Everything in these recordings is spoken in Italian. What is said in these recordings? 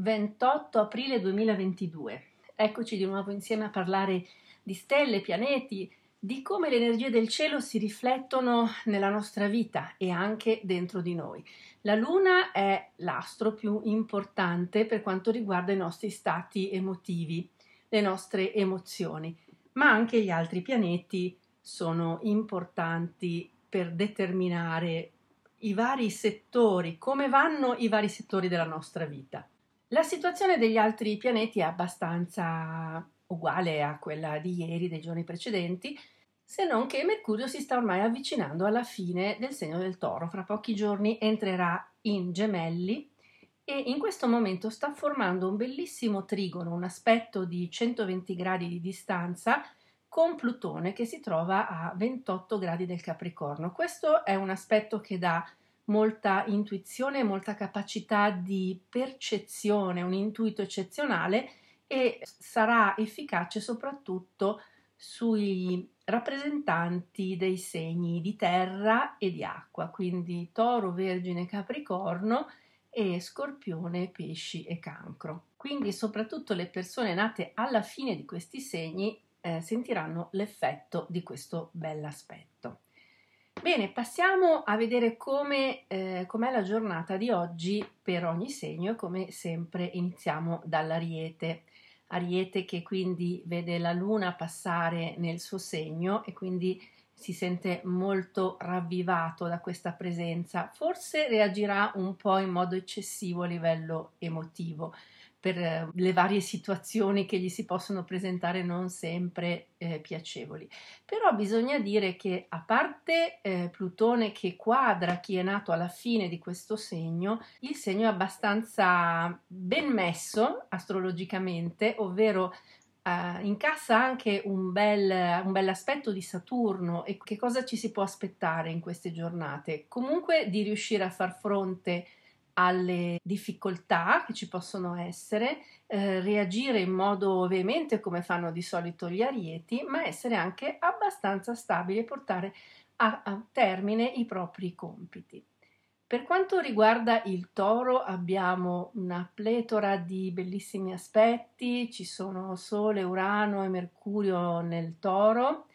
28 aprile 2022. Eccoci di nuovo insieme a parlare di stelle, pianeti, di come le energie del cielo si riflettono nella nostra vita e anche dentro di noi. La Luna è l'astro più importante per quanto riguarda i nostri stati emotivi, le nostre emozioni, ma anche gli altri pianeti sono importanti per determinare i vari settori, come vanno i vari settori della nostra vita. La situazione degli altri pianeti è abbastanza uguale a quella di ieri, dei giorni precedenti, se non che Mercurio si sta ormai avvicinando alla fine del segno del toro. Fra pochi giorni entrerà in gemelli e in questo momento sta formando un bellissimo trigono, un aspetto di 120 gradi di distanza con Plutone che si trova a 28 gradi del Capricorno. Questo è un aspetto che dà molta intuizione, molta capacità di percezione, un intuito eccezionale e sarà efficace soprattutto sui rappresentanti dei segni di terra e di acqua, quindi toro, vergine, capricorno e scorpione, pesci e cancro. Quindi soprattutto le persone nate alla fine di questi segni eh, sentiranno l'effetto di questo bell'aspetto. Bene, passiamo a vedere come, eh, com'è la giornata di oggi per ogni segno e come sempre iniziamo dall'Ariete. Ariete che quindi vede la luna passare nel suo segno e quindi si sente molto ravvivato da questa presenza. Forse reagirà un po' in modo eccessivo a livello emotivo, per eh, le varie situazioni che gli si possono presentare non sempre eh, piacevoli. Però bisogna dire che a parte eh, Plutone che quadra chi è nato alla fine di questo segno, il segno è abbastanza ben messo astrologicamente, ovvero Uh, incassa anche un bel, un bel aspetto di Saturno e che cosa ci si può aspettare in queste giornate? Comunque di riuscire a far fronte alle difficoltà che ci possono essere, eh, reagire in modo veemente come fanno di solito gli arieti, ma essere anche abbastanza stabili e portare a, a termine i propri compiti. Per quanto riguarda il toro abbiamo una pletora di bellissimi aspetti, ci sono Sole, Urano e Mercurio nel toro,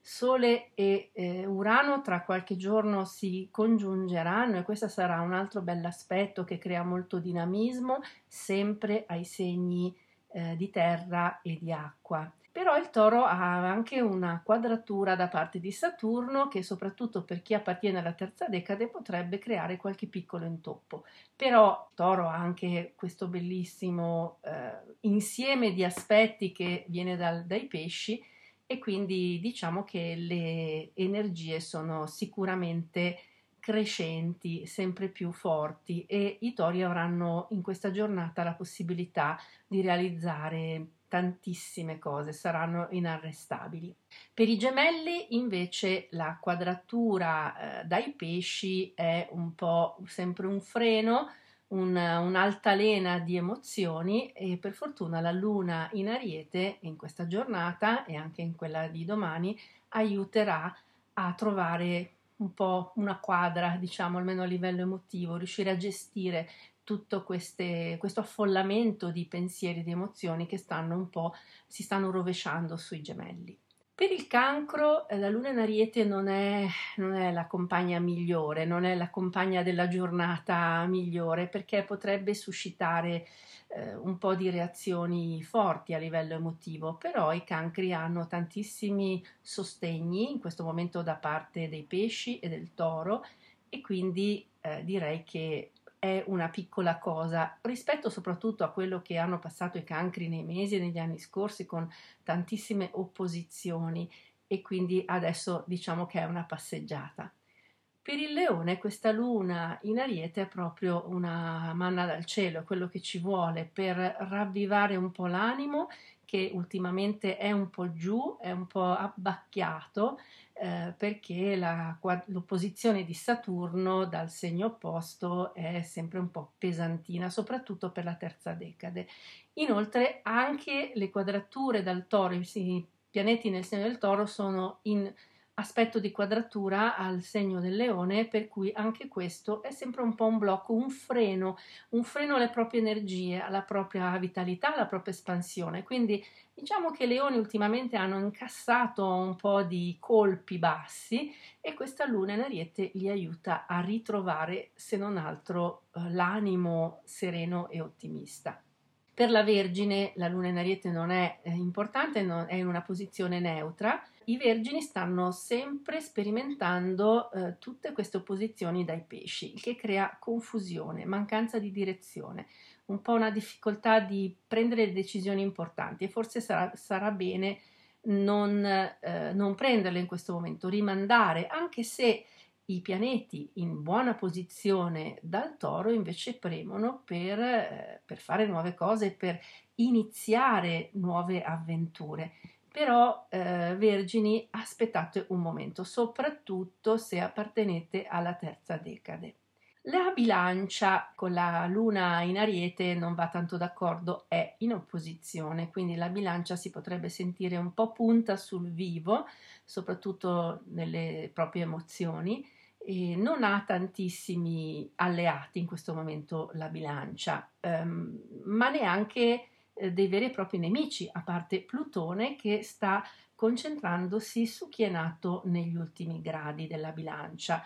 Sole e eh, Urano tra qualche giorno si congiungeranno e questo sarà un altro bell'aspetto che crea molto dinamismo, sempre ai segni eh, di terra e di acqua. Però il toro ha anche una quadratura da parte di Saturno che soprattutto per chi appartiene alla terza decade potrebbe creare qualche piccolo intoppo. Però il toro ha anche questo bellissimo eh, insieme di aspetti che viene dal, dai pesci e quindi diciamo che le energie sono sicuramente crescenti, sempre più forti e i tori avranno in questa giornata la possibilità di realizzare tantissime cose, saranno inarrestabili. Per i gemelli invece la quadratura eh, dai pesci è un po' sempre un freno, un, un'altalena di emozioni e per fortuna la luna in ariete in questa giornata e anche in quella di domani aiuterà a trovare un po' una quadra, diciamo, almeno a livello emotivo, riuscire a gestire tutto queste, questo affollamento di pensieri, di emozioni che stanno un po', si stanno rovesciando sui gemelli. Per il cancro eh, la luna in ariete non è, non è, la compagna migliore, non è la compagna della giornata migliore perché potrebbe suscitare eh, un po' di reazioni forti a livello emotivo, però i cancri hanno tantissimi sostegni in questo momento da parte dei pesci e del toro e quindi eh, direi che è una piccola cosa rispetto soprattutto a quello che hanno passato i cancri nei mesi e negli anni scorsi con tantissime opposizioni e quindi adesso diciamo che è una passeggiata. Per il leone questa luna in ariete è proprio una manna dal cielo, quello che ci vuole per ravvivare un po' l'animo che ultimamente è un po' giù, è un po' abbacchiato eh, perché la, l'opposizione di Saturno dal segno opposto è sempre un po' pesantina, soprattutto per la terza decade. Inoltre anche le quadrature dal toro, i pianeti nel segno del toro sono in aspetto di quadratura al segno del leone, per cui anche questo è sempre un po' un blocco, un freno, un freno alle proprie energie, alla propria vitalità, alla propria espansione. Quindi diciamo che i leoni ultimamente hanno incassato un po' di colpi bassi e questa luna in ariete li aiuta a ritrovare, se non altro, eh, l'animo sereno e ottimista. Per la Vergine la luna in ariete non è eh, importante, non, è in una posizione neutra. I vergini stanno sempre sperimentando eh, tutte queste opposizioni dai pesci, il che crea confusione, mancanza di direzione, un po' una difficoltà di prendere decisioni importanti e forse sarà, sarà bene non, eh, non prenderle in questo momento, rimandare, anche se i pianeti in buona posizione dal toro invece premono per, eh, per fare nuove cose, per iniziare nuove avventure. Però, eh, Vergini, aspettate un momento, soprattutto se appartenete alla terza decade. La bilancia con la luna in ariete non va tanto d'accordo, è in opposizione, quindi la bilancia si potrebbe sentire un po' punta sul vivo, soprattutto nelle proprie emozioni, e non ha tantissimi alleati in questo momento la bilancia, ehm, ma neanche eh, dei veri e propri nemici, a parte Plutone che sta concentrandosi su chi è nato negli ultimi gradi della bilancia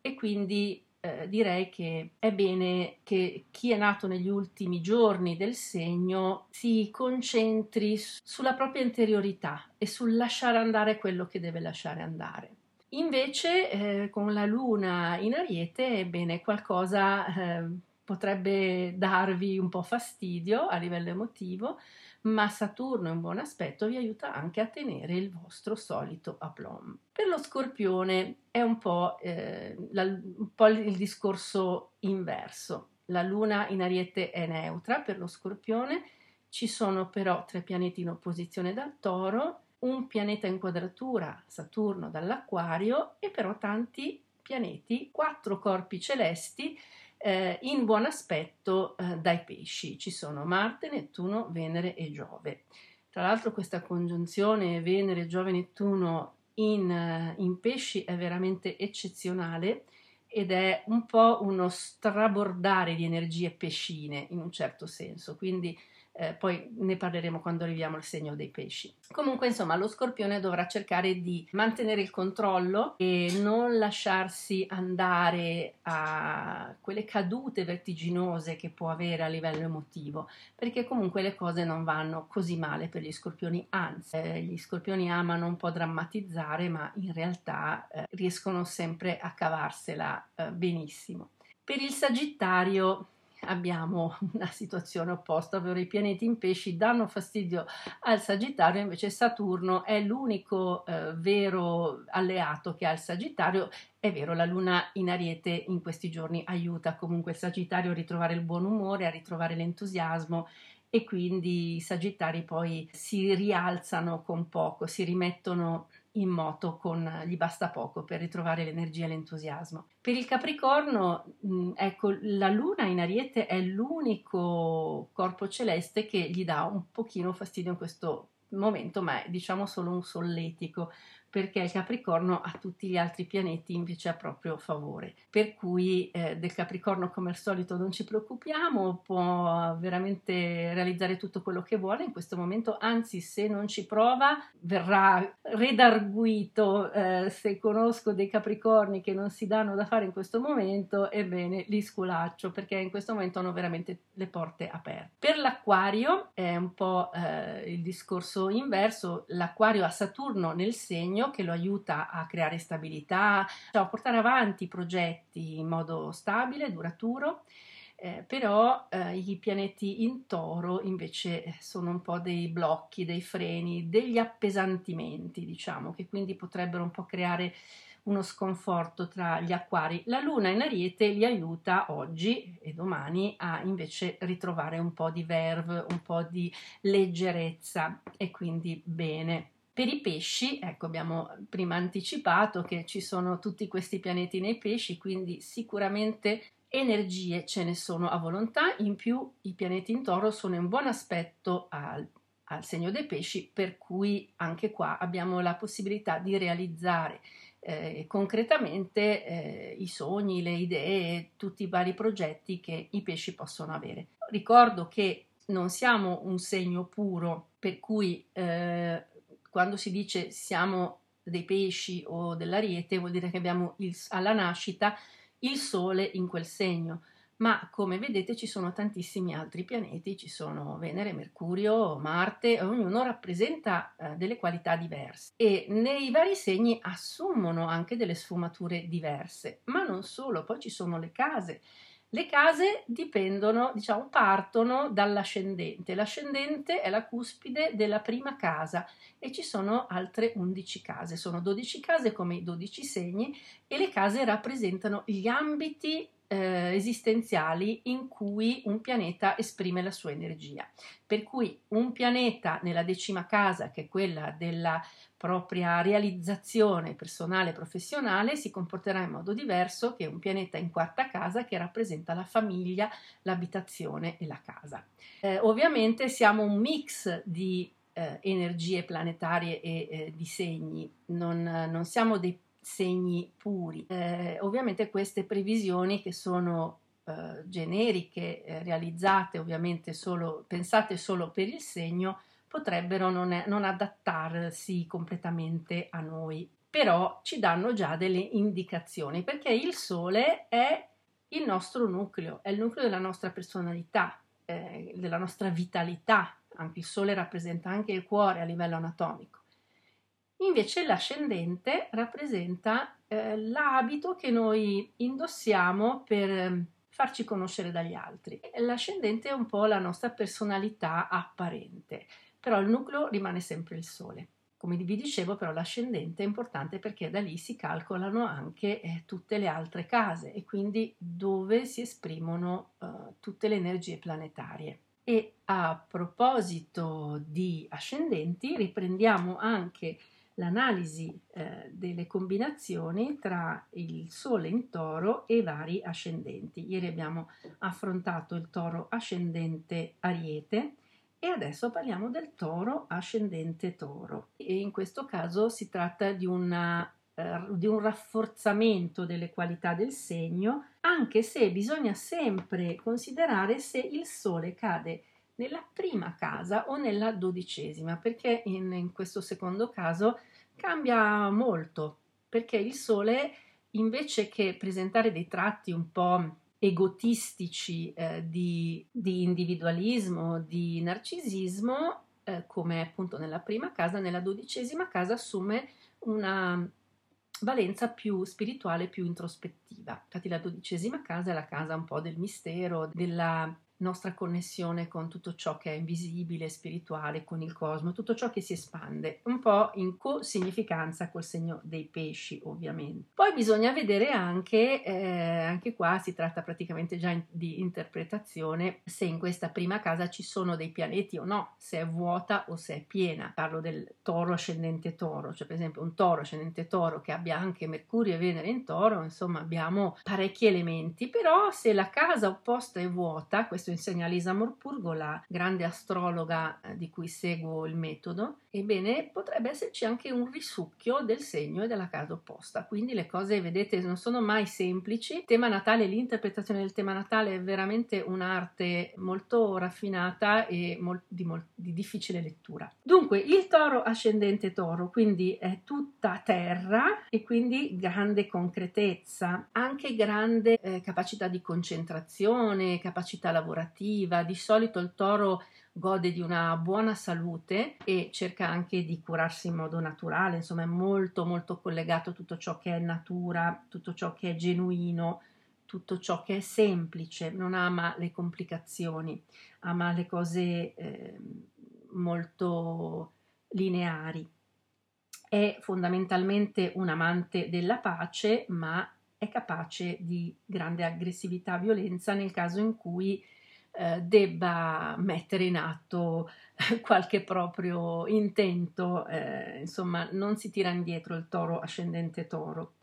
e quindi eh, direi che è bene che chi è nato negli ultimi giorni del segno si concentri sulla propria interiorità e sul lasciare andare quello che deve lasciare andare. Invece eh, con la luna in ariete, ebbene, qualcosa eh, potrebbe darvi un po' fastidio a livello emotivo, ma Saturno in buon aspetto vi aiuta anche a tenere il vostro solito aplomb. Per lo scorpione è un po', eh, la, un po' il discorso inverso. La luna in ariete è neutra per lo scorpione, ci sono però tre pianeti in opposizione dal toro un pianeta in quadratura, Saturno dall'Acquario, e però tanti pianeti, quattro corpi celesti eh, in buon aspetto eh, dai pesci. Ci sono Marte, Nettuno, Venere e Giove. Tra l'altro questa congiunzione Venere, Giove, Nettuno in, eh, in pesci è veramente eccezionale ed è un po' uno strabordare di energie pescine in un certo senso, quindi eh, poi ne parleremo quando arriviamo al segno dei pesci. Comunque, insomma, lo scorpione dovrà cercare di mantenere il controllo e non lasciarsi andare a quelle cadute vertiginose che può avere a livello emotivo, perché comunque le cose non vanno così male per gli scorpioni, anzi, eh, gli scorpioni amano un po' drammatizzare, ma in realtà eh, riescono sempre a cavarsela eh, benissimo. Per il Sagittario abbiamo una situazione opposta, ovvero i pianeti in pesci danno fastidio al Sagittario, invece Saturno è l'unico eh, vero alleato che ha il Sagittario. È vero, la Luna in Ariete in questi giorni aiuta comunque il Sagittario a ritrovare il buon umore, a ritrovare l'entusiasmo e quindi i Sagittari poi si rialzano con poco, si rimettono in moto con gli basta poco per ritrovare l'energia e l'entusiasmo. Per il Capricorno, mm, ecco, la luna in Ariete è l'unico corpo celeste che gli dà un pochino fastidio in questo momento, ma è diciamo solo un solletico perché il Capricorno a tutti gli altri pianeti invece ha proprio favore. Per cui eh, del Capricorno come al solito non ci preoccupiamo, può veramente realizzare tutto quello che vuole in questo momento, anzi se non ci prova verrà redarguito. Eh, se conosco dei Capricorni che non si danno da fare in questo momento, ebbene li sculaccio perché in questo momento hanno veramente le porte aperte. Per l'Acquario è un po' eh, il discorso inverso, l'Acquario ha Saturno nel segno che lo aiuta a creare stabilità, cioè a portare avanti i progetti in modo stabile, duraturo. Eh, però eh, i pianeti in toro invece sono un po' dei blocchi, dei freni, degli appesantimenti, diciamo, che quindi potrebbero un po' creare uno sconforto tra gli acquari. La luna in ariete li aiuta oggi e domani a invece ritrovare un po' di verve, un po' di leggerezza e quindi bene. Per i pesci, ecco, abbiamo prima anticipato che ci sono tutti questi pianeti nei pesci, quindi sicuramente energie ce ne sono a volontà, in più i pianeti in toro sono in buon aspetto al al segno dei pesci, per cui anche qua abbiamo la possibilità di realizzare eh, concretamente eh, i sogni, le idee, tutti i vari progetti che i pesci possono avere. Ricordo che non siamo un segno puro, per cui eh, quando si dice siamo dei pesci o dell'ariete vuol dire che abbiamo il, alla nascita il sole in quel segno ma come vedete ci sono tantissimi altri pianeti, ci sono Venere, Mercurio, Marte, ognuno rappresenta eh, delle qualità diverse e nei vari segni assumono anche delle sfumature diverse, ma non solo, poi ci sono le case. Le case dipendono, diciamo, partono dall'ascendente. L'ascendente è la cuspide della prima casa e ci sono altre 11 case. Sono 12 case come i 12 segni e le case rappresentano gli ambiti eh, esistenziali in cui un pianeta esprime la sua energia. Per cui un pianeta nella decima casa, che è quella della propria realizzazione personale e professionale, si comporterà in modo diverso che un pianeta in quarta casa che rappresenta la famiglia, l'abitazione e la casa. Eh, ovviamente siamo un mix di eh, energie planetarie e eh, di segni, non, non siamo dei segni puri. Eh, ovviamente queste previsioni che sono eh, generiche, eh, realizzate ovviamente solo, pensate solo per il segno, potrebbero non, è, non adattarsi completamente a noi, però ci danno già delle indicazioni perché il Sole è il nostro nucleo, è il nucleo della nostra personalità, eh, della nostra vitalità, anche il Sole rappresenta anche il cuore a livello anatomico. Invece l'ascendente rappresenta eh, l'abito che noi indossiamo per ehm, farci conoscere dagli altri. L'ascendente è un po' la nostra personalità apparente, però il nucleo rimane sempre il sole. Come vi dicevo, però l'ascendente è importante perché da lì si calcolano anche eh, tutte le altre case e quindi dove si esprimono eh, tutte le energie planetarie. E a proposito di ascendenti, riprendiamo anche l'analisi eh, delle combinazioni tra il Sole in toro e i vari ascendenti. Ieri abbiamo affrontato il toro ascendente Ariete e adesso parliamo del toro ascendente toro. E in questo caso si tratta di, una, eh, di un rafforzamento delle qualità del segno, anche se bisogna sempre considerare se il Sole cade nella prima casa o nella dodicesima, perché in, in questo secondo caso cambia molto, perché il Sole invece che presentare dei tratti un po' egotistici eh, di, di, individualismo, di narcisismo, eh, come appunto nella prima casa, nella dodicesima casa assume una valenza più spirituale, più introspettiva. Infatti la dodicesima casa è la casa un po' del mistero, della nostra connessione con tutto ciò che è invisibile, spirituale, con il cosmo, tutto ciò che si espande, un po' in co-significanza col segno dei pesci, ovviamente. Poi bisogna vedere anche, eh, anche qua si tratta praticamente già in, di interpretazione, se in questa prima casa ci sono dei pianeti o no, se è vuota o se è piena. Parlo del toro ascendente toro, cioè per esempio un toro ascendente toro che abbia anche Mercurio e Venere in toro, insomma abbiamo parecchi elementi, però se la casa opposta è vuota, questo questo insegna Lisa Morpurgo, la grande astrologa eh, di cui seguo il metodo, ebbene potrebbe esserci anche un risucchio del segno e della casa opposta. Quindi le cose, vedete, non sono mai semplici. Il tema natale, l'interpretazione del tema natale è veramente un'arte molto raffinata e di, di difficile lettura. Dunque, il toro ascendente toro, quindi è tutta terra e quindi grande concretezza, anche grande eh, capacità di concentrazione, capacità lavorativa. Di solito il toro gode di una buona salute e cerca anche di curarsi in modo naturale, insomma è molto molto collegato a tutto ciò che è natura, tutto ciò che è genuino, tutto ciò che è semplice, non ama le complicazioni, ama le cose eh, molto lineari. È fondamentalmente un amante della pace, ma è capace di grande aggressività, violenza nel caso in cui eh, debba mettere in atto qualche proprio intento, eh, insomma non si tira indietro il toro ascendente toro.